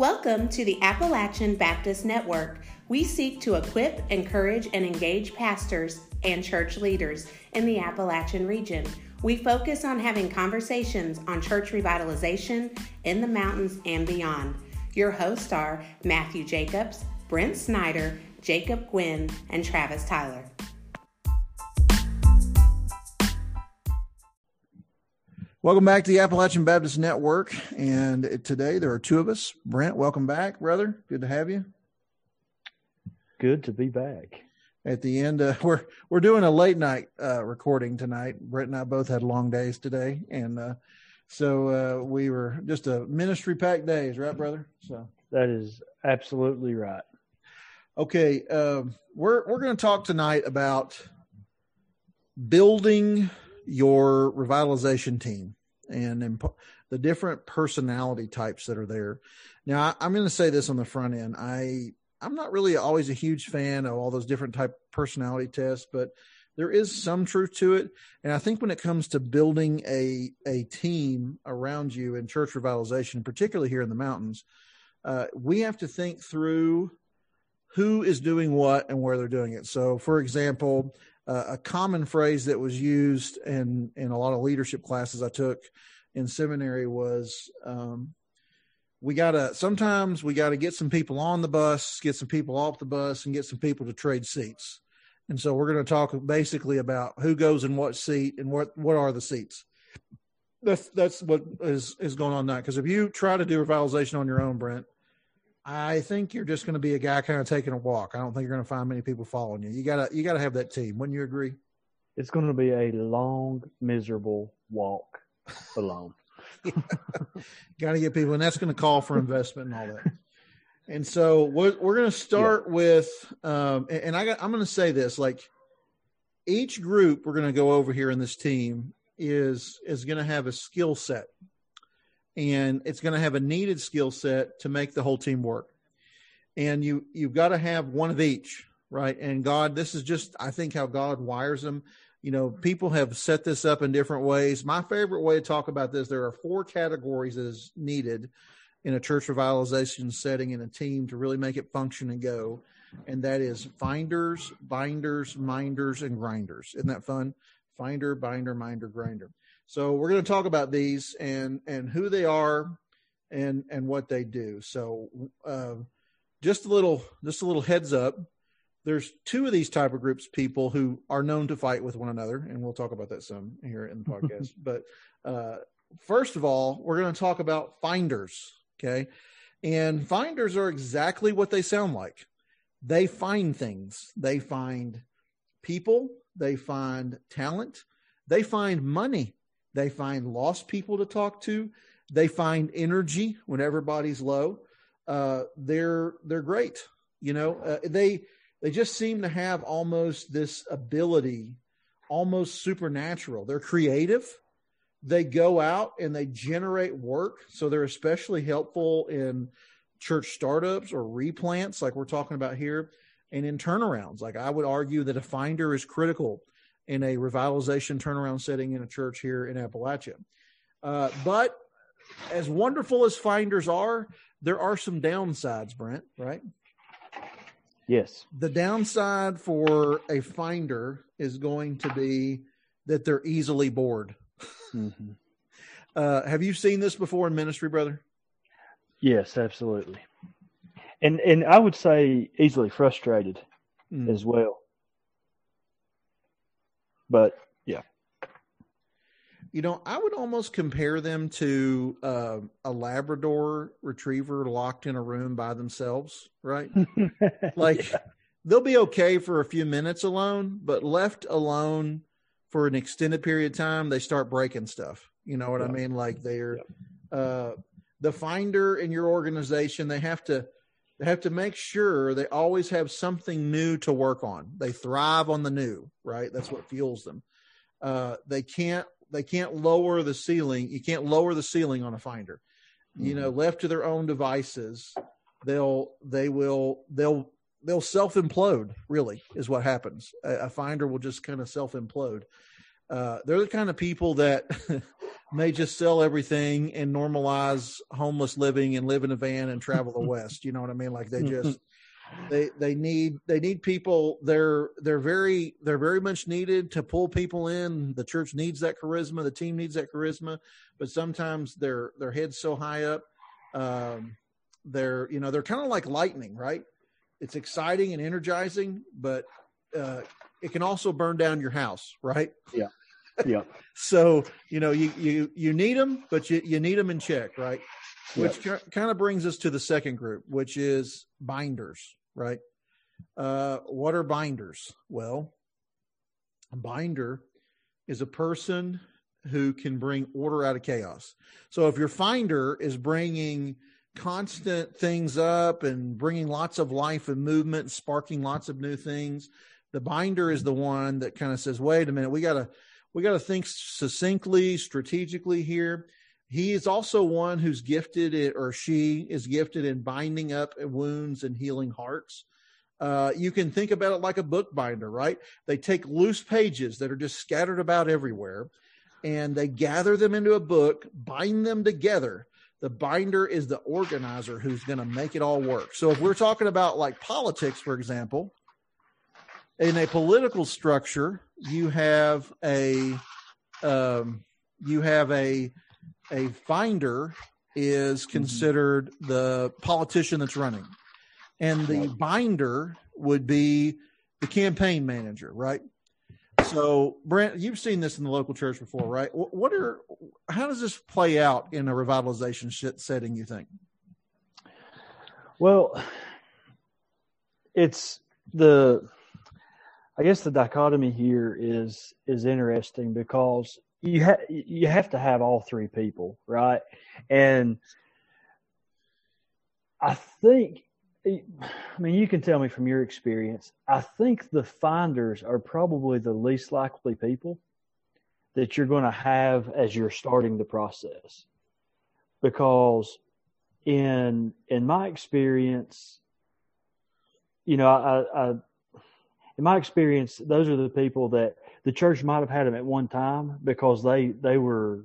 Welcome to the Appalachian Baptist Network. We seek to equip, encourage, and engage pastors and church leaders in the Appalachian region. We focus on having conversations on church revitalization in the mountains and beyond. Your hosts are Matthew Jacobs, Brent Snyder, Jacob Gwynn, and Travis Tyler. Welcome back to the Appalachian Baptist Network. And today there are two of us. Brent, welcome back, brother. Good to have you. Good to be back. At the end, uh, we're we're doing a late night uh, recording tonight. Brent and I both had long days today, and uh, so uh, we were just a ministry packed days, right, brother? So that is absolutely right. Okay, um, we're we're going to talk tonight about building your revitalization team and the different personality types that are there. Now, I, am going to say this on the front end. I I'm not really always a huge fan of all those different type personality tests, but there is some truth to it. And I think when it comes to building a a team around you in church revitalization, particularly here in the mountains, uh, we have to think through who is doing what and where they're doing it. So, for example, uh, a common phrase that was used in in a lot of leadership classes I took in seminary was um, we gotta sometimes we gotta get some people on the bus, get some people off the bus, and get some people to trade seats. And so we're going to talk basically about who goes in what seat and what what are the seats. That's that's what is is going on now. Because if you try to do revitalization on your own, Brent, I think you're just going to be a guy kind of taking a walk. I don't think you're going to find many people following you. You gotta you gotta have that team. Wouldn't you agree? It's going to be a long, miserable walk alone. Got to get people, and that's going to call for investment and all that. And so we're we're going to start yeah. with, um, and I got, I'm going to say this: like each group we're going to go over here in this team is is going to have a skill set and it's going to have a needed skill set to make the whole team work. And you you've got to have one of each, right? And God, this is just I think how God wires them. You know, people have set this up in different ways. My favorite way to talk about this, there are four categories that is needed in a church revitalization setting in a team to really make it function and go. And that is finders, binders, minders, and grinders. Isn't that fun? Finder, binder, minder, grinder. So we're going to talk about these and and who they are and and what they do. So uh, just a little just a little heads up. There's two of these type of groups people who are known to fight with one another, and we'll talk about that some here in the podcast. but uh, first of all, we're going to talk about finders. Okay, and finders are exactly what they sound like. They find things. They find people. They find talent. They find money they find lost people to talk to. They find energy when everybody's low. Uh, they're they're great. You know, uh, they they just seem to have almost this ability, almost supernatural. They're creative. They go out and they generate work, so they're especially helpful in church startups or replants, like we're talking about here, and in turnarounds. Like I would argue that a finder is critical in a revitalization turnaround setting in a church here in Appalachia. Uh, but as wonderful as finders are, there are some downsides, Brent, right? Yes. The downside for a finder is going to be that they're easily bored. Mm-hmm. Uh, have you seen this before in ministry, brother? Yes, absolutely. And and I would say easily frustrated mm. as well. But yeah. You know, I would almost compare them to uh, a Labrador retriever locked in a room by themselves, right? like they'll be okay for a few minutes alone, but left alone for an extended period of time, they start breaking stuff. You know what yeah. I mean? Like they're yeah. uh, the finder in your organization. They have to they have to make sure they always have something new to work on. They thrive on the new, right? That's what fuels them. Uh, they can't they can't lower the ceiling. You can't lower the ceiling on a finder. Mm-hmm. You know, mm-hmm. left to their own devices, they'll they will they'll they'll self implode. Really, is what happens. A, a finder will just kind of self implode. Uh, they're the kind of people that may just sell everything and normalize homeless living and live in a van and travel the west. You know what i mean? Like they just they they need they need people. They're they're very they're very much needed to pull people in. The church needs that charisma. The team needs that charisma. But sometimes their their heads so high up um they're you know they're kind of like lightning right? It's exciting and energizing but uh it can also burn down your house right? Yeah yeah. So you know you you you need them but you you need them in check right? Which yep. kind of brings us to the second group which is binders right? Uh what are binders? Well a binder is a person who can bring order out of chaos. So if your finder is bringing constant things up and bringing lots of life and movement sparking lots of new things the binder is the one that kind of says wait a minute we got to we got to think succinctly, strategically here. He is also one who's gifted, it, or she is gifted in binding up wounds and healing hearts. Uh, you can think about it like a bookbinder, right? They take loose pages that are just scattered about everywhere and they gather them into a book, bind them together. The binder is the organizer who's going to make it all work. So if we're talking about like politics, for example, in a political structure, you have a um, you have a a finder is mm-hmm. considered the politician that's running, and the binder would be the campaign manager, right? So, Brent, you've seen this in the local church before, right? What are how does this play out in a revitalization setting? You think? Well, it's the I guess the dichotomy here is is interesting because you have you have to have all three people, right? And I think I mean you can tell me from your experience, I think the finders are probably the least likely people that you're going to have as you're starting the process. Because in in my experience, you know, I, I in my experience, those are the people that the church might have had them at one time because they they were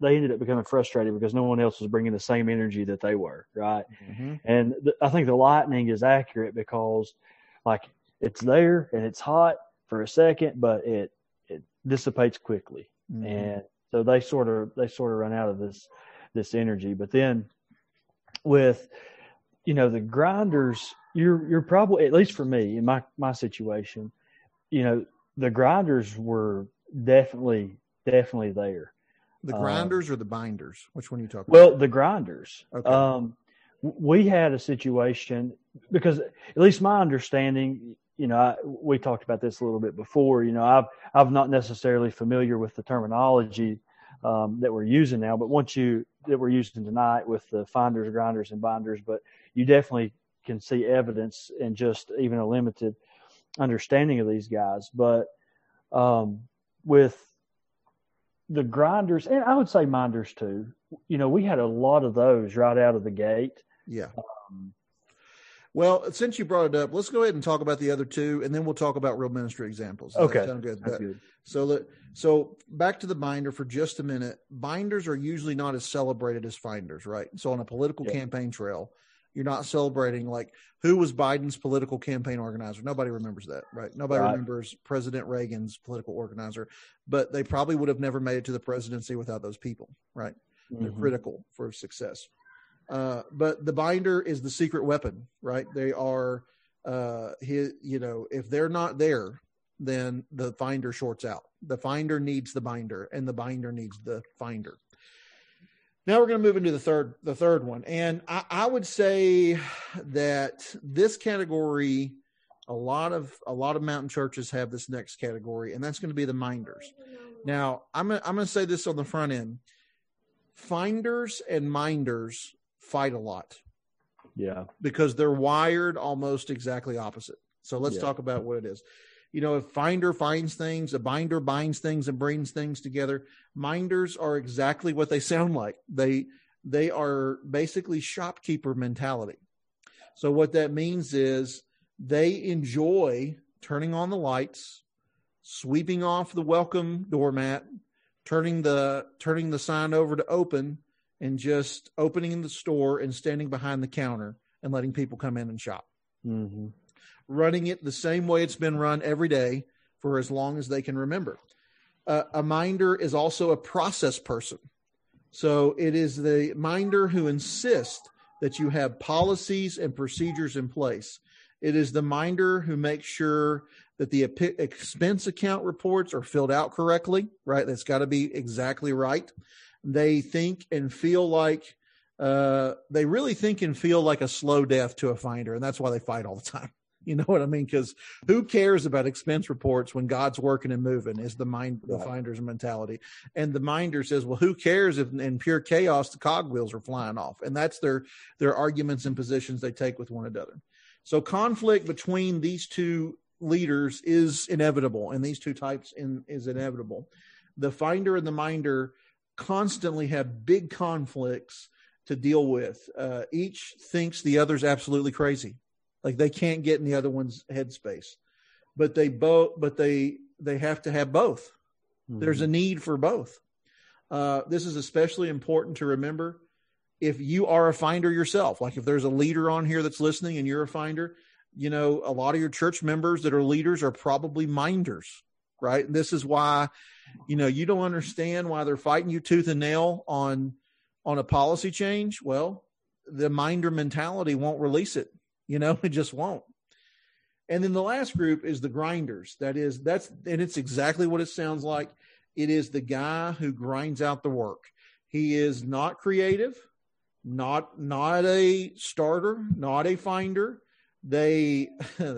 they ended up becoming frustrated because no one else was bringing the same energy that they were, right? Mm-hmm. And th- I think the lightning is accurate because, like, it's there and it's hot for a second, but it it dissipates quickly, mm-hmm. and so they sort of they sort of run out of this this energy. But then with you know the grinders you're you're probably at least for me in my my situation, you know, the grinders were definitely definitely there. The grinders um, or the binders? Which one are you talking well, about? the grinders. Okay. Um, we had a situation because at least my understanding, you know, I, we talked about this a little bit before. You know, I've I'm not necessarily familiar with the terminology um, that we're using now, but once you that we're using tonight with the finders, grinders, and binders, but you definitely can see evidence in just even a limited understanding of these guys. But um, with the grinders, and I would say minders too, you know, we had a lot of those right out of the gate. Yeah. Um, well, since you brought it up, let's go ahead and talk about the other two, and then we'll talk about real ministry examples. Does okay, sound good. good. So, so back to the binder for just a minute. Binders are usually not as celebrated as finders, right? So, on a political yeah. campaign trail, you're not celebrating like who was Biden's political campaign organizer. Nobody remembers that, right? Nobody right. remembers President Reagan's political organizer, but they probably would have never made it to the presidency without those people, right? Mm-hmm. They're critical for success. Uh, but the binder is the secret weapon, right? They are, uh, his, you know, if they're not there, then the finder shorts out. The finder needs the binder, and the binder needs the finder. Now we're going to move into the third the third one, and I, I, would say that this category, a lot of a lot of mountain churches have this next category, and that's going to be the minders. Now I'm I'm going to say this on the front end: finders and minders fight a lot. Yeah, because they're wired almost exactly opposite. So let's yeah. talk about what it is you know, if finder finds things, a binder binds things and brings things together. Minders are exactly what they sound like. They they are basically shopkeeper mentality. So what that means is they enjoy turning on the lights, sweeping off the welcome doormat, turning the turning the sign over to open and just opening the store and standing behind the counter and letting people come in and shop. Mm-hmm. Running it the same way it's been run every day for as long as they can remember. Uh, a minder is also a process person. So it is the minder who insists that you have policies and procedures in place. It is the minder who makes sure that the expense account reports are filled out correctly, right? That's got to be exactly right. They think and feel like uh, they really think and feel like a slow death to a finder, and that's why they fight all the time. You know what I mean? Because who cares about expense reports when God's working and moving? Is the mind the right. finder's mentality, and the minder says, "Well, who cares if in pure chaos the cogwheels are flying off?" And that's their their arguments and positions they take with one another. So conflict between these two leaders is inevitable, and these two types in, is inevitable. The finder and the minder constantly have big conflicts to deal with. Uh, each thinks the other's absolutely crazy, like they can't get in the other one's headspace. But they both, but they they have to have both. Mm-hmm. There's a need for both. Uh, this is especially important to remember if you are a finder yourself. Like if there's a leader on here that's listening and you're a finder, you know, a lot of your church members that are leaders are probably minders, right? And this is why, you know, you don't understand why they're fighting you tooth and nail on on a policy change. Well, the minder mentality won't release it. You know, it just won't. And then the last group is the grinders. That is, that's, and it's exactly what it sounds like. It is the guy who grinds out the work. He is not creative, not, not a starter, not a finder they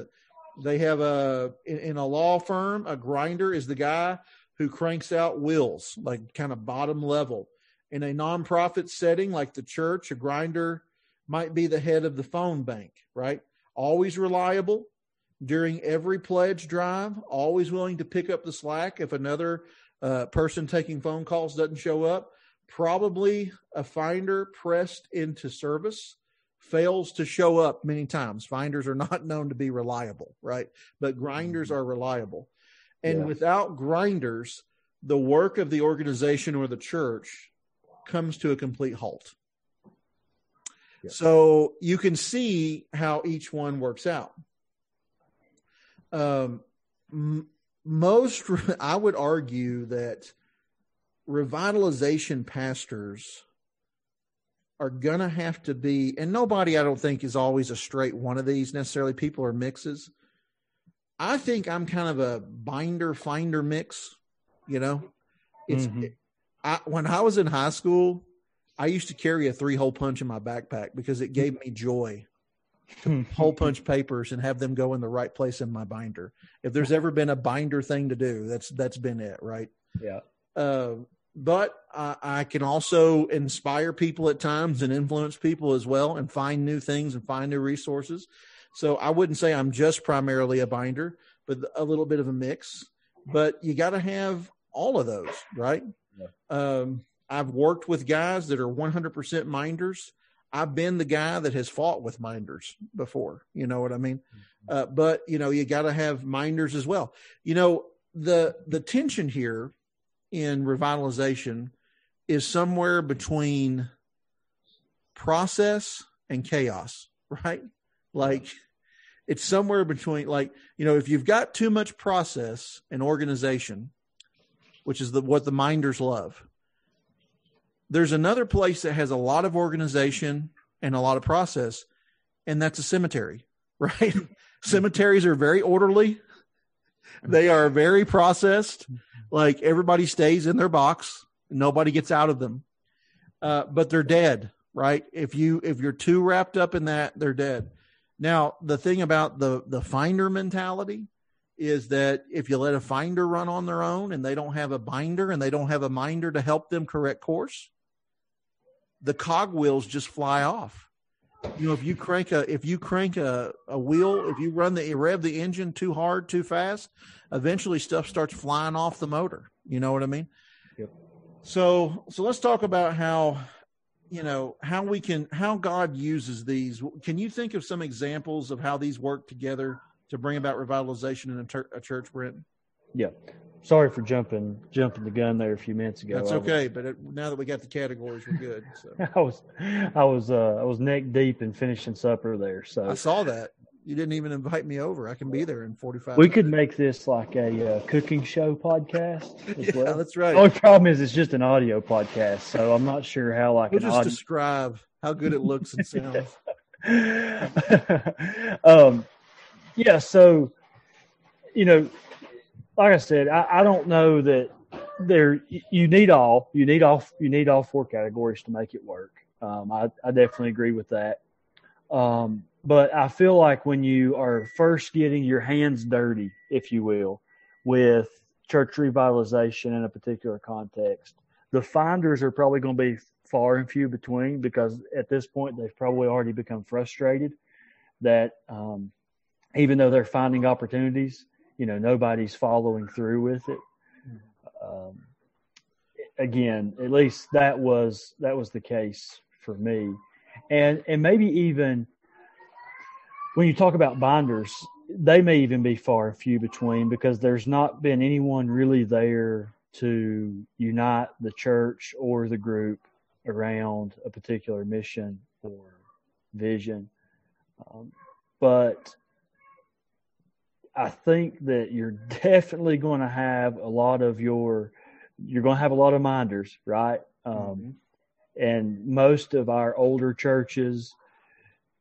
they have a in, in, a law firm a grinder is the guy who cranks out wills like kind of bottom level. In a nonprofit setting like the church a grinder might be the head of the phone bank right? Always reliable. During every pledge drive always willing to pick up the slack if another uh, person taking phone calls doesn't show up. Probably a finder pressed into service fails to show up many times. Finders are not known to be reliable, right? But grinders mm-hmm. are reliable. And yeah. without grinders, the work of the organization or the church comes to a complete halt. Yeah. So you can see how each one works out. Um, m- most, I would argue that revitalization pastors are going to have to be, and nobody I don't think is always a straight one of these necessarily. People are mixes. I think I'm kind of a binder finder mix, you know. It's mm-hmm. I when I was in high school, I used to carry a three hole punch in my backpack because it gave me joy to hole punch papers and have them go in the right place in my binder. If there's ever been a binder thing to do, that's that's been it, right? Yeah. Uh, but I, I can also inspire people at times and influence people as well and find new things and find new resources. So I wouldn't say I'm just primarily a binder, but a little bit of a mix. But you got to have all of those, right? Yeah. Um, I've worked with guys that are 100% minders. I've been the guy that has fought with minders before. You know what I mean? Mm-hmm. Uh, but you know, you got to have minders as well. You know, the the tension here in revitalization is somewhere between process and chaos, right? Like it's somewhere between like, you know, if you've got too much process and organization, which is the what the minders love. There's another place that has a lot of organization and a lot of process, and that's a cemetery, right? Cemeteries are very orderly. They are very processed like everybody stays in their box, nobody gets out of them. Uh, but they're dead, right? If you if you're too wrapped up in that, they're dead. Now, the thing about the the finder mentality is that if you let a finder run on their own and they don't have a binder and they don't have a minder to help them correct course, the cogwheels just fly off. You know, if you crank a if you crank a, a wheel, if you run the rev the engine too hard, too fast, eventually stuff starts flying off the motor. You know what I mean? Yep. So so let's talk about how you know how we can how God uses these. Can you think of some examples of how these work together to bring about revitalization in a, ter- a church, Brent? Yeah. Sorry for jumping jumping the gun there a few minutes ago. That's I was- okay, but it, now that we got the categories, we're good. So I was I was uh, I was neck deep in finishing supper there. So I saw that you didn't even invite me over. I can be there in forty five. we could make this like a uh, cooking show podcast as Yeah, well. that's right. The only problem is it's just an audio podcast, so I'm not sure how like we'll just audio. describe how good it looks and sounds. um, yeah, so you know, like I said, I, I don't know that there you need all you need all you need all four categories to make it work. Um, I, I definitely agree with that. Um, but I feel like when you are first getting your hands dirty, if you will, with church revitalization in a particular context, the finders are probably going to be far and few between because at this point they've probably already become frustrated that um, even though they're finding opportunities, you know, nobody's following through with it. Um, again, at least that was that was the case for me, and and maybe even when you talk about binders, they may even be far and few between because there's not been anyone really there to unite the church or the group around a particular mission or vision. Um, but I think that you're definitely going to have a lot of your, you're going to have a lot of minders, right? Um, Mhm. And most of our older churches,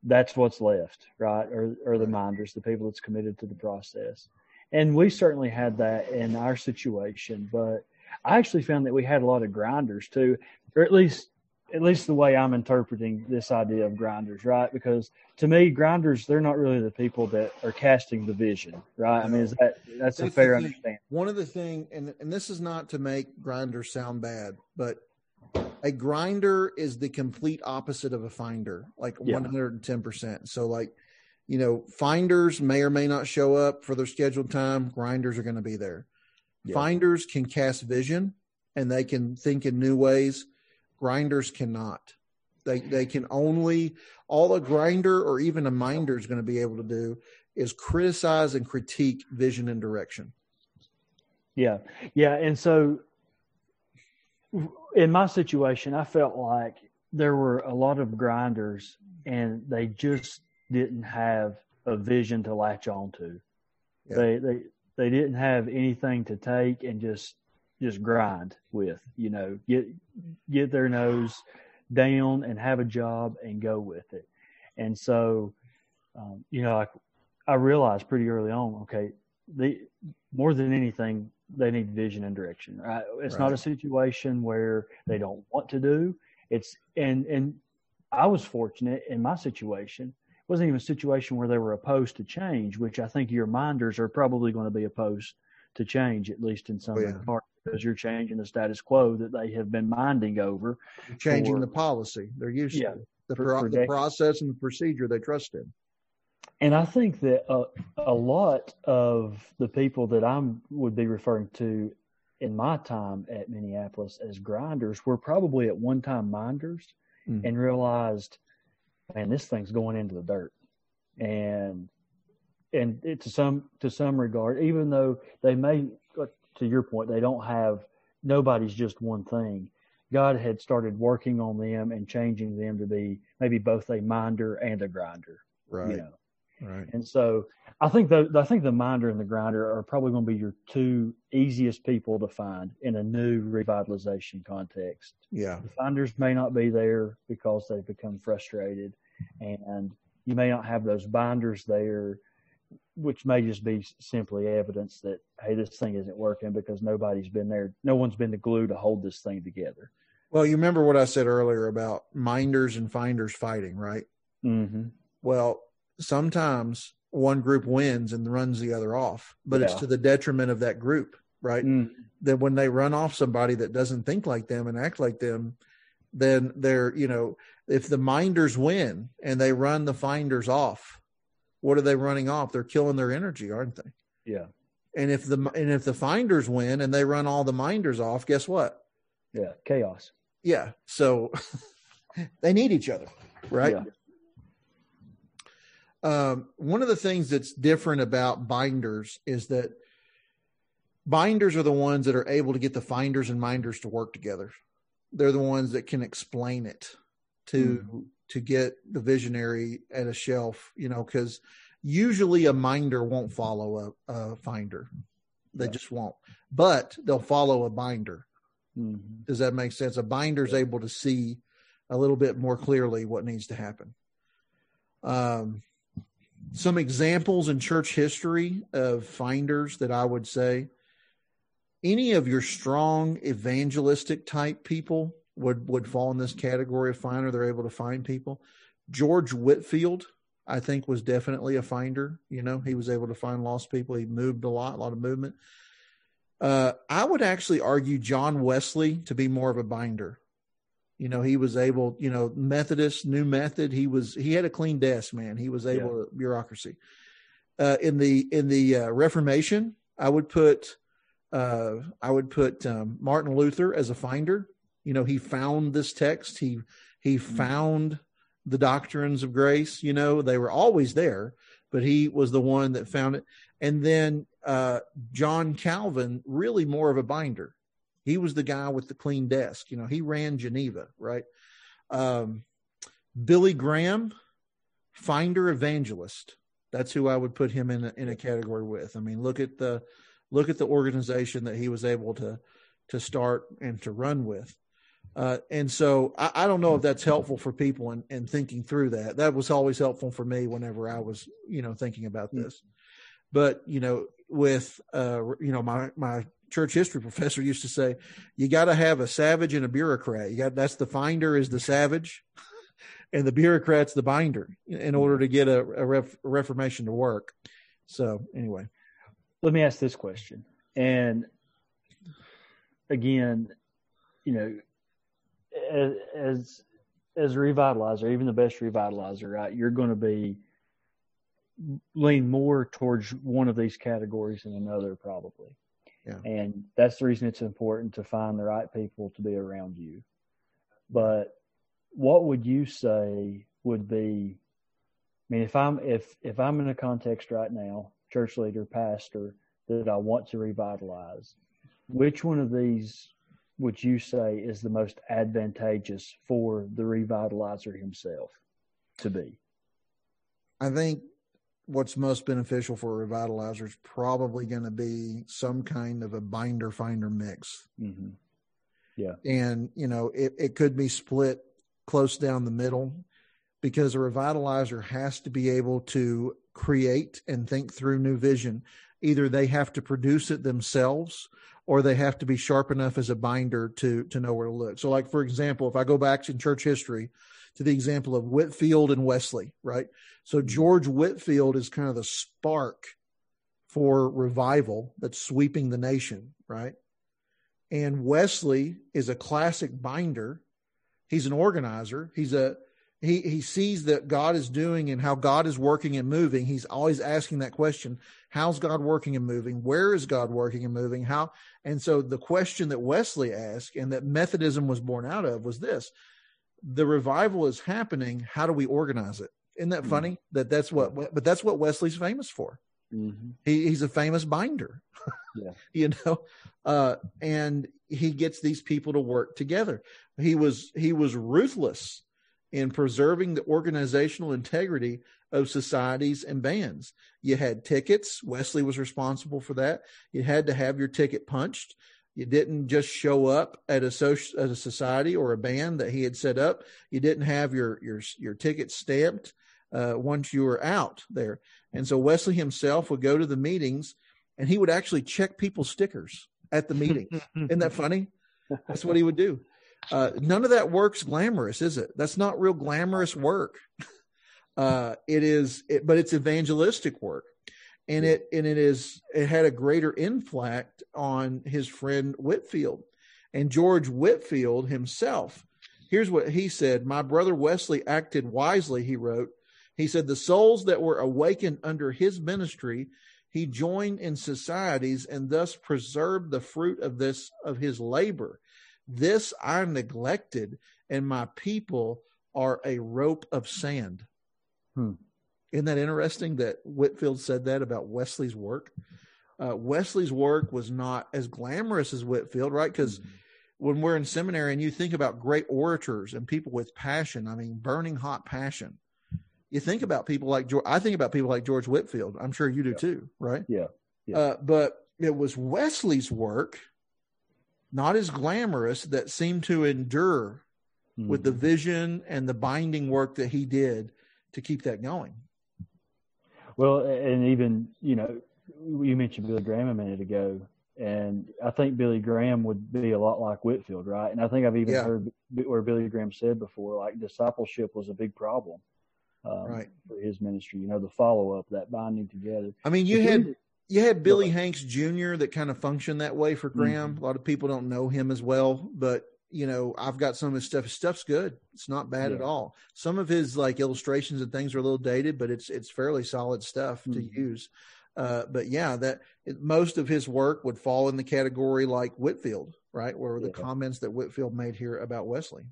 that's what's left, right? Or, or the minders, the people that's committed to the process. And we certainly had that in our situation, but I actually found that we had a lot of grinders too, or at least at least the way I'm interpreting this idea of grinders, right? Because to me, grinders they're not really the people that are casting the vision, right? I mean, is that that's a fair understanding? One of the thing, and and this is not to make grinders sound bad, but a grinder is the complete opposite of a finder, like one hundred and ten percent. So like, you know, finders may or may not show up for their scheduled time. Grinders are going to be there. Yeah. Finders can cast vision and they can think in new ways. Grinders cannot. They they can only all a grinder or even a minder is going to be able to do is criticize and critique vision and direction. Yeah, yeah, and so in my situation, I felt like there were a lot of grinders, and they just didn't have a vision to latch onto. Yeah. They they they didn't have anything to take and just just grind with. You know, get get their nose down and have a job and go with it. And so, um, you know, I, I realized pretty early on, okay, the more than anything, they need vision and direction. Right? It's not a situation where they don't want to do. It's and and I was fortunate in my situation. It wasn't even a situation where they were opposed to change, which I think your minders are probably going to be opposed to change, at least in some Oh, yeah. regard, because you're changing the status quo that they have been minding over. changing For- the policy they're used Yeah, to the, for- pro- the process and the procedure they trust in And I think that a, a lot of the people that I'm would be referring to in my time at Minneapolis as grinders were probably at one time minders Mhm. and realized, man, this thing's going into the dirt. And and it, to some to some regard, even though they may, to your point, they don't have nobody's just one thing. God had started working on them and changing them to be maybe both a minder and a grinder. right You know, right and so I think the I think the minder and the grinder are probably going to be your two easiest people to find in a new revitalization context. yeah The finders may not be there because they've become frustrated, and you may not have those binders there, which may just be simply evidence that hey, this thing isn't working because nobody's been there. No one's been the glue to hold this thing together. well you remember what i said earlier about minders and finders fighting right Mm-hmm. well sometimes one group wins and runs the other off but it's to the detriment of that group right Mm, that when they run off somebody that doesn't think like them and act like them then they're you know if the minders win and they run the finders off what are they running off they're killing their energy aren't they yeah, and if the and if the finders win and they run all the minders off guess what yeah, chaos. yeah so they need each other right Yeah. um, one of the things that's different about binders is that binders are the ones that are able to get the finders and minders to work together. They're the ones that can explain it to mm-hmm. To get the visionary at a shelf, you know, because usually a minder won't follow a, a finder. They yeah. just won't. But they'll follow a binder. Mm-hmm. Does that make sense? A binder is able to see a little bit more clearly what needs to happen. Um, some examples in church history of finders that I would say any of your strong evangelistic type people would would fall in this category of finder. They're able to find people. George Whitefield, I think, was definitely a finder. You know, he was able to find lost people. He moved a lot, a lot of movement. Uh, I would actually argue John Wesley to be more of a binder. You know, he was able, you know, Methodist, new method. He was, he had a clean desk, man. He was able yeah. to bureaucracy. Uh, in the, in the uh, Reformation, I would put, uh, I would put um, Martin Luther as a finder. You know, he found this text. He, he mm-hmm. found the doctrines of grace. You know, they were always there, but he was the one that found it. And then uh, John Calvin, really more of a binder. He was the guy with the clean desk. You know, he ran Geneva, right? Um, Billy Graham, finder evangelist. That's who I would put him in a, in a category with. I mean, look at the look at the organization that he was able to to start and to run with. Uh, and so I, I, don't know if that's helpful for people in, in thinking through that. That was always helpful for me whenever I was, you know, thinking about hmm. this. But you know, with uh, you know, my my church history professor used to say, you got to have a savage and a bureaucrat. You got that's the finder is the savage, and the bureaucrat's the binder in order to get a, a, ref, a reformation to work. So anyway, let me ask this question, and again, you know, as as a revitalizer, even the best revitalizer, right? You're going to be lean more towards one of these categories than another, probably. Yeah. And that's the reason it's important to find the right people to be around you. But what would you say would be I mean if I'm if if I'm in a context right now, church leader, pastor, that I want to revitalize, which one of these would you say is the most advantageous for the revitalizer himself to be? I think what's most beneficial for a revitalizer is probably going to be some kind of a binder finder mix. Mm-hmm. Yeah. And, you know, it, it could be split close down the middle because a revitalizer has to be able to create and think through new vision. Either they have to produce it themselves or they have to be sharp enough as a binder to to know where to look. So like for example, if I go back in church history, to the example of Whitefield and Wesley, right? So mm-hmm. George Whitefield is kind of the spark for revival that's sweeping the nation, right? And Wesley is a classic binder. He's an organizer. He's a he he sees that God is doing and how God is working and moving. He's always asking that question, how's God working and moving? Where is God working and moving? How and so the question that Wesley asked and that Methodism was born out of was this the revival is happening. How do we organize it? Isn't that mm-hmm. funny? That that's what, but that's what Wesley's famous for. Mm-hmm. He, he's a famous binder, yeah. you know, uh, and he gets these people to work together. He was he was ruthless in preserving the organizational integrity of societies and bands. You had tickets. Wesley was responsible for that. You had to have your ticket punched. You didn't just show up at a social, at a society or a band that he had set up. You didn't have your your your ticket stamped uh, once you were out there. And so Wesley himself would go to the meetings, and he would actually check people's stickers at the meeting. Isn't that funny? That's what he would do. Uh, none of that works glamorous, is it? That's not real glamorous work. Uh, it is, it, but it's evangelistic work and it and it is it had a greater impact on his friend Whitefield, and George Whitefield himself. Here's what he said: My brother Wesley acted wisely. He wrote. He said the souls that were awakened under his ministry, he joined in societies and thus preserved the fruit of this of his labor. This I neglected, and my people are a rope of sand. Hmm. Isn't that interesting that Whitefield said that about Wesley's work? Uh, Wesley's work was not as glamorous as Whitefield, right? Because mm-hmm. when we're in seminary and you think about great orators and people with passion, I mean, burning hot passion, you think about people like George. I think about people like George Whitefield. I'm sure you do yeah. too, right? Yeah. yeah. Uh, but it was Wesley's work, not as glamorous, that seemed to endure mm-hmm. with the mm-hmm. vision and the binding work that he did to keep that going. Well, and even you know, you mentioned Billy Graham a minute ago, and I think Billy Graham would be a lot like Whitefield, right? And I think I've even yeah. heard where Billy Graham said before, like discipleship was a big problem, um, right, for his ministry. You know, the follow up, that binding together. I mean, you had you had Billy Hanks Jr. that kind of functioned that way for Graham. Mm-hmm. A lot of people don't know him as well, but you know, I've got some of his stuff. His stuff's good. It's not bad yeah. at all. Some of his like illustrations and things are a little dated, but it's it's fairly solid stuff mm-hmm. to use. Uh, but yeah, that it, most of his work would fall in the category like Whitefield, right? Where the comments that Whitefield made here about Wesley.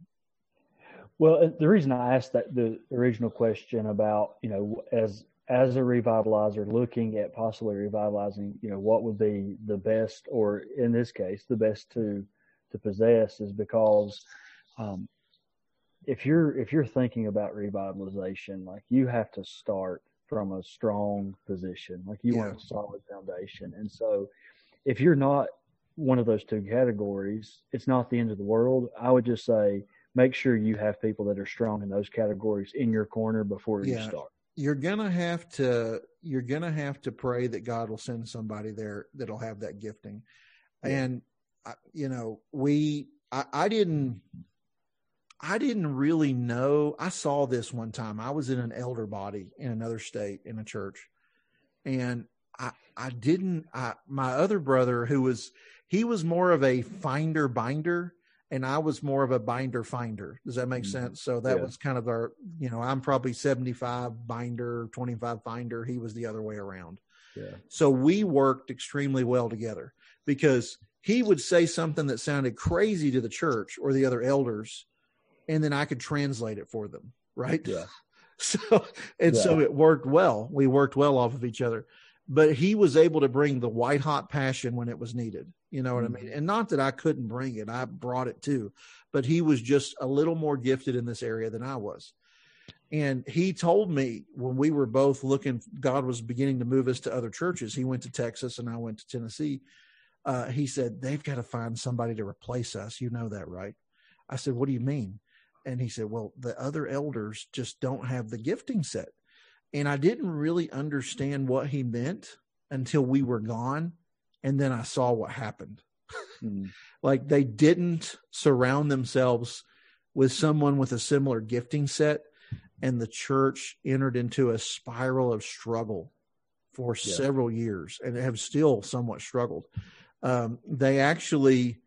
Well, the reason I asked that the original question about you know as as a revitalizer looking at possibly revitalizing, you know, what would be the best, or in this case, the best to to possess, is because um, if you're if you're thinking about revitalization, like you have to start from a strong position, like you yeah. want a solid foundation, and so if you're not one of those two categories, it's not the end of the world. I would just say make sure you have people that are strong in those categories in your corner before yeah. you start you're gonna have to you're gonna have to pray that God will send somebody there that'll have that gifting. Yeah. And you know, we I, I didn't I didn't really know. I saw this one time. I was in an elder body in another state in a church, and I I didn't. I my other brother who was he was more of a finder binder and I was more of a binder finder. Does that make mm-hmm. sense? So that yeah. was kind of our, you know, I'm probably 75 binder, 25 finder. He was the other way around. Yeah. So we worked extremely well together because he would say something that sounded crazy to the church or the other elders, and then I could translate it for them. Right. Yeah. So, and yeah. so it worked well. We worked well off of each other but he was able to bring the white hot passion when it was needed. You know what mm-hmm. I mean? And not that I couldn't bring it, I brought it too, but he was just a little more gifted in this area than I was. And he told me when we were both looking, God was beginning to move us to other churches. He went to Texas and I went to Tennessee. Uh, he said, They've got to find somebody to replace us. You know that, right? I said, What do you mean? And he said, Well, the other elders just don't have the gifting set. And I didn't really understand what he meant until we were gone. And then I saw what happened. Mm. like they didn't surround themselves with someone with a similar gifting set. And the church entered into a spiral of struggle for yeah. several years and have still somewhat struggled. Um, they actually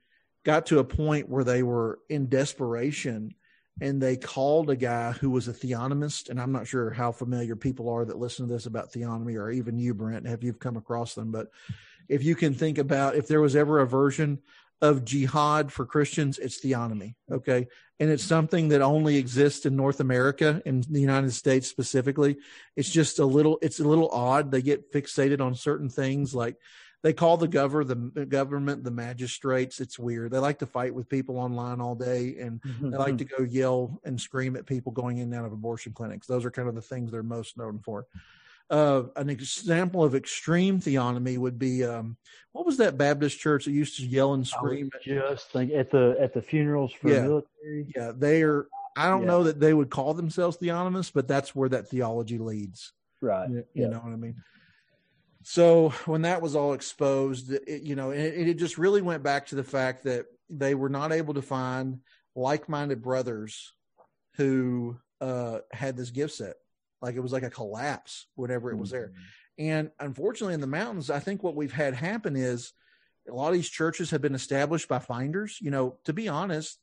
got to a point where they were in desperation and they called a guy who was a theonomist. And I'm not sure how familiar people are that listen to this about theonomy, or even you, Brent, have you come across them? But if you can think about if there was ever a version of jihad for Christians, it's theonomy. Okay. And it's something that only exists in North America, in the United States specifically. It's just a little, it's a little odd. They get fixated on certain things like they call the governor the government the magistrates it's weird they like to fight with people online all day and mm-hmm. they like to go yell and scream at people going in and out of abortion clinics those are kind of the things they're most known for uh, an example of extreme theonomy would be um, what was that Baptist church that used to yell and scream? just think at the at the funerals for yeah. military. Yeah, they are. I don't yeah. know that they would call themselves theonomists, but that's where that theology leads. Right. You, you yeah. know what I mean? So when that was all exposed, it, you know, it, it just really went back to the fact that they were not able to find like-minded brothers who uh, had this gift set. Like it was like a collapse whenever it was there. Mm-hmm. And unfortunately, in the mountains, I think what we've had happen is a lot of these churches have been established by finders. You know, to be honest,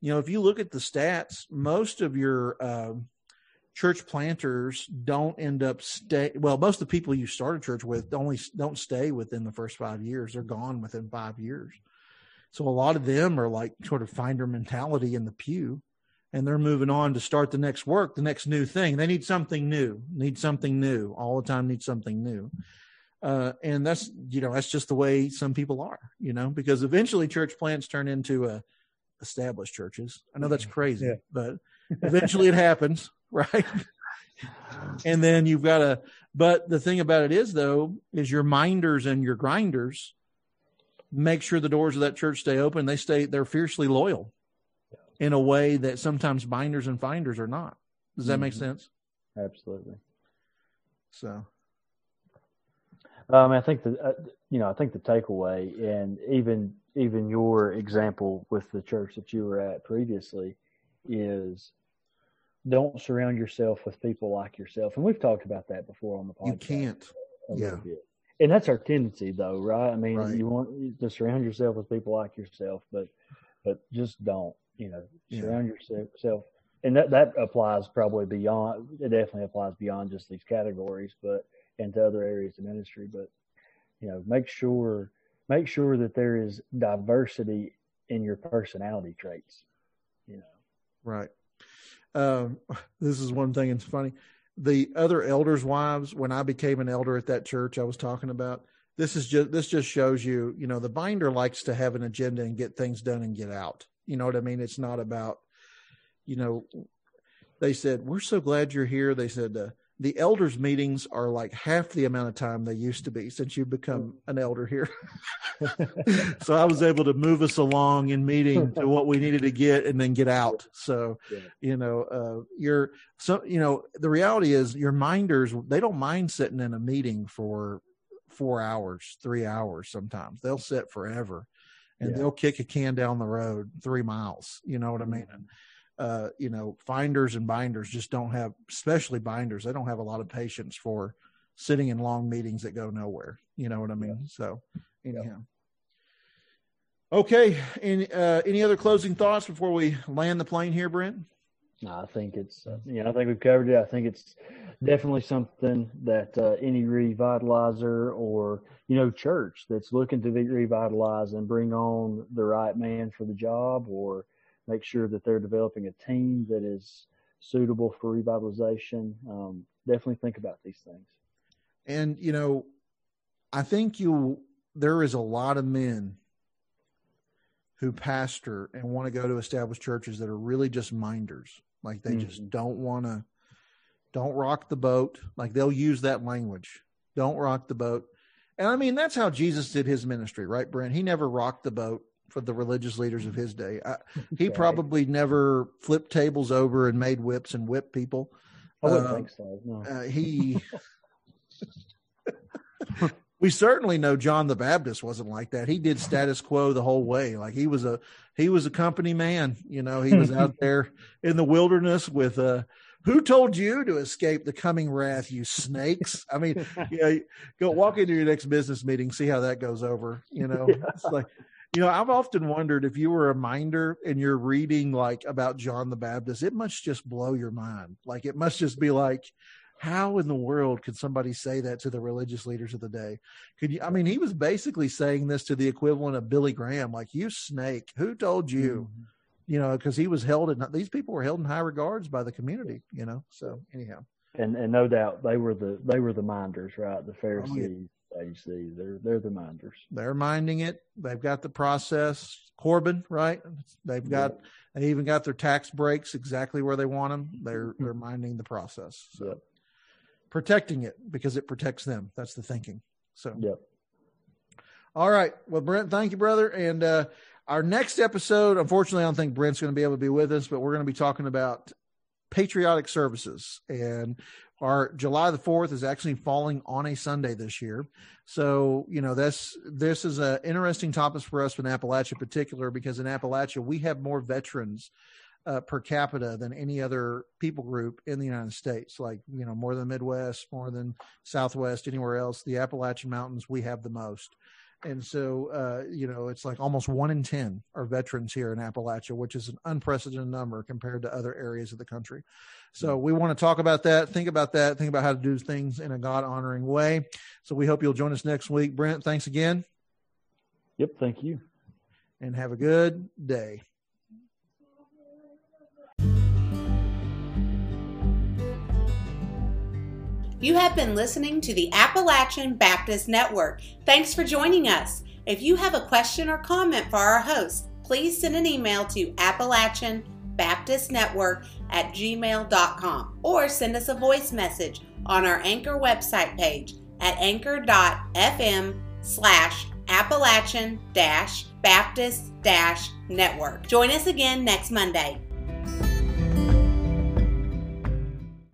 you know, if you look at the stats, most of your uh, church planters don't end up stay well most of the people you start a church with only don't stay within the first five years. They're gone within five years. So a lot of them are like sort of finder mentality in the pew and they're moving on to start the next work the next new thing. They need something new need something new all the time need something new. Uh, and that's you know that's just the way some people are, you know, because eventually church plants turn into uh, established churches. I know that's crazy, yeah. but eventually it happens, right? and then you've got to. But the thing about it is, though, is your minders and your grinders make sure the doors of that church stay open. They stay. They're fiercely loyal in a way that sometimes binders and finders are not. Does that mm-hmm. make sense? Absolutely. So, um, I think the uh, you know I think the takeaway, and even even your example with the church that you were at previously, is don't surround yourself with people like yourself. And we've talked about that before on the podcast. You can't. Yeah. And that's our tendency, though, right? I mean, right. you want to surround yourself with people like yourself, but but just don't. You know, surround yeah. yourself and that that applies probably beyond. It definitely applies beyond just these categories, but into other areas of ministry. But you know, make sure make sure that there is diversity in your personality traits. You know, right. Um, this is one thing. It's funny. The other elders' wives, when I became an elder at that church I was talking about, this is just this just shows you, you know, the binder likes to have an agenda and get things done and get out. You know what I mean? It's not about you know, they said, We're so glad you're here. They said, uh, the elders meetings are like half the amount of time they used to be since you've become an elder here. so I was able to move us along in meeting to what we needed to get and then get out. So, you know, uh, you're so, you know, the reality is your minders, they don't mind sitting in a meeting for four hours, three hours sometimes. They'll sit forever and yeah. they'll kick a can down the road three miles. You know what I mean? And, uh, you know, finders and binders just don't have, especially binders, they don't have a lot of patience for sitting in long meetings that go nowhere. You know what I mean? So, anyhow. Okay. Any, uh, any other closing thoughts before we land the plane here, Brent? No, I think it's, uh, you know, I think we've covered it. I think it's definitely something that uh, any revitalizer or, you know, church that's looking to revitalize and bring on the right man for the job or, make sure that they're developing a team that is suitable for revitalization. Um, definitely think about these things. And, you know, I think you, there is a lot of men who pastor and want to go to established churches that are really just minders. Like they mm-hmm. just don't want to, don't rock the boat. Like they'll use that language. Don't rock the boat. And I mean, that's how Jesus did his ministry, right, Brent? He never rocked the boat for the religious leaders of his day. I, he probably never flipped tables over and made whips and whipped people. I wouldn't uh, think so. No. Uh, he. we certainly know John the Baptist wasn't like that. He did status quo the whole way. Like he was a he was a company man. You know, he was out there in the wilderness with uh who told you to escape the coming wrath, you snakes? I mean, you know, go walk into your next business meeting, see how that goes over. You know, yeah. it's like you know, I've often wondered if you were a minder and you're reading like about John the Baptist, it must just blow your mind. Like it must just be like, how in the world could somebody say that to the religious leaders of the day? Could you? I mean, he was basically saying this to the equivalent of Billy Graham, like you snake, who told you? Mm-hmm. You know, because he was held in these people were held in high regards by the community. You know, so anyhow, and and no doubt they were the they were the minders, right? The Pharisees. Yeah. AC. They're they're the minders. They're minding it. They've got the process. Corban, right? They've got yep. they even got their tax breaks exactly where they want them. They're they're minding the process. So yep. protecting it because it protects them. That's the thinking. So yep. All right. Well, Brent, thank you, brother. And uh, our next episode, unfortunately, I don't think Brent's going to be able to be with us, but we're going to be talking about patriotic services and our July the 4th is actually falling on a Sunday this year. So, you know, this this is an interesting topic for us in Appalachia in particular, because in Appalachia, we have more veterans uh, per capita than any other people group in the United States. Like, you know, more than Midwest, more than Southwest, anywhere else. The Appalachian Mountains, we have the most and so uh, you know it's like almost one in ten are veterans here in Appalachia, which is an unprecedented number compared to other areas of the country. So we want to talk about that, think about that, think about how to do things in a God honoring way. So we hope you'll join us next week. Brent, thanks again. Yep, thank you, and have a good day. You have been listening to the Appalachian Baptist Network. Thanks for joining us. If you have a question or comment for our host, please send an email to Appalachian Baptist Network at gmail.com or send us a voice message on our Anchor website page at anchor.fm slash Appalachian Baptist Network. Join us again next Monday.